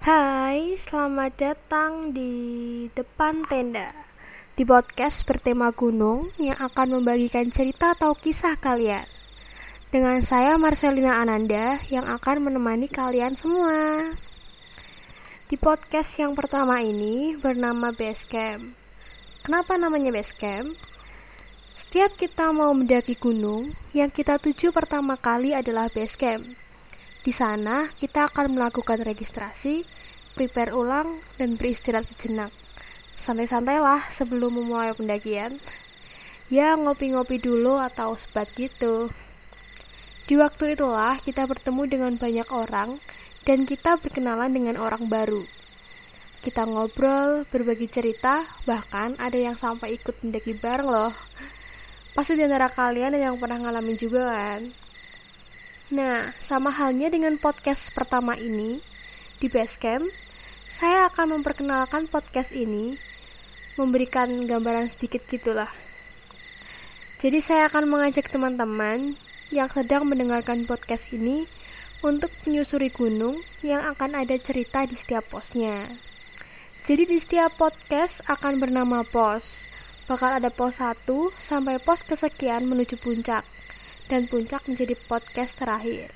Hai, selamat datang di depan tenda Di podcast bertema gunung yang akan membagikan cerita atau kisah kalian Dengan saya Marcelina Ananda yang akan menemani kalian semua Di podcast yang pertama ini bernama Basecamp Kenapa namanya Basecamp? Setiap kita mau mendaki gunung, yang kita tuju pertama kali adalah base camp. Di sana, kita akan melakukan registrasi, prepare ulang, dan beristirahat sejenak. Santai-santailah sebelum memulai pendakian. Ya, ngopi-ngopi dulu atau sebat gitu. Di waktu itulah kita bertemu dengan banyak orang dan kita berkenalan dengan orang baru. Kita ngobrol, berbagi cerita, bahkan ada yang sampai ikut mendaki bareng loh. Pasti di antara kalian yang pernah ngalamin juga kan? Nah, sama halnya dengan podcast pertama ini, di Basecamp, saya akan memperkenalkan podcast ini, memberikan gambaran sedikit gitulah. Jadi saya akan mengajak teman-teman yang sedang mendengarkan podcast ini untuk menyusuri gunung yang akan ada cerita di setiap posnya. Jadi di setiap podcast akan bernama pos, bakal ada pos 1 sampai pos kesekian menuju puncak dan puncak menjadi podcast terakhir.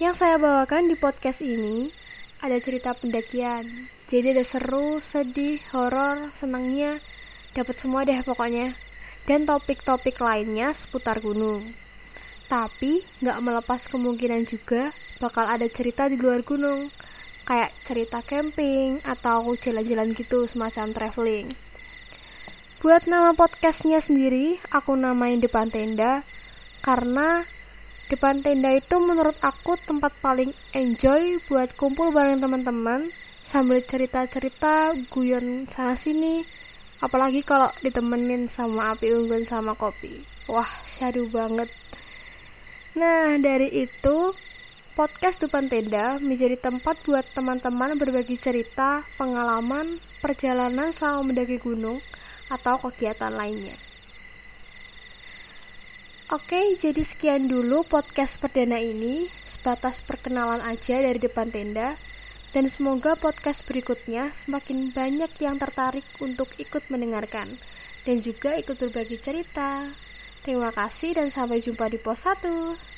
Yang saya bawakan di podcast ini ada cerita pendakian. Jadi ada seru, sedih, horor, senangnya, dapat semua deh pokoknya. Dan topik-topik lainnya seputar gunung. Tapi nggak melepas kemungkinan juga bakal ada cerita di luar gunung kayak cerita camping atau jalan-jalan gitu semacam traveling. Buat nama podcastnya sendiri, aku namain Depan Tenda karena Depan Tenda itu menurut aku tempat paling enjoy buat kumpul bareng teman-teman sambil cerita-cerita guyon sana sini apalagi kalau ditemenin sama api unggun sama kopi. Wah syadu banget. Nah dari itu Podcast Depan Tenda menjadi tempat buat teman-teman berbagi cerita, pengalaman, perjalanan selama mendaki gunung, atau kegiatan lainnya. Oke, jadi sekian dulu podcast perdana ini, sebatas perkenalan aja dari depan tenda, dan semoga podcast berikutnya semakin banyak yang tertarik untuk ikut mendengarkan, dan juga ikut berbagi cerita. Terima kasih dan sampai jumpa di pos 1.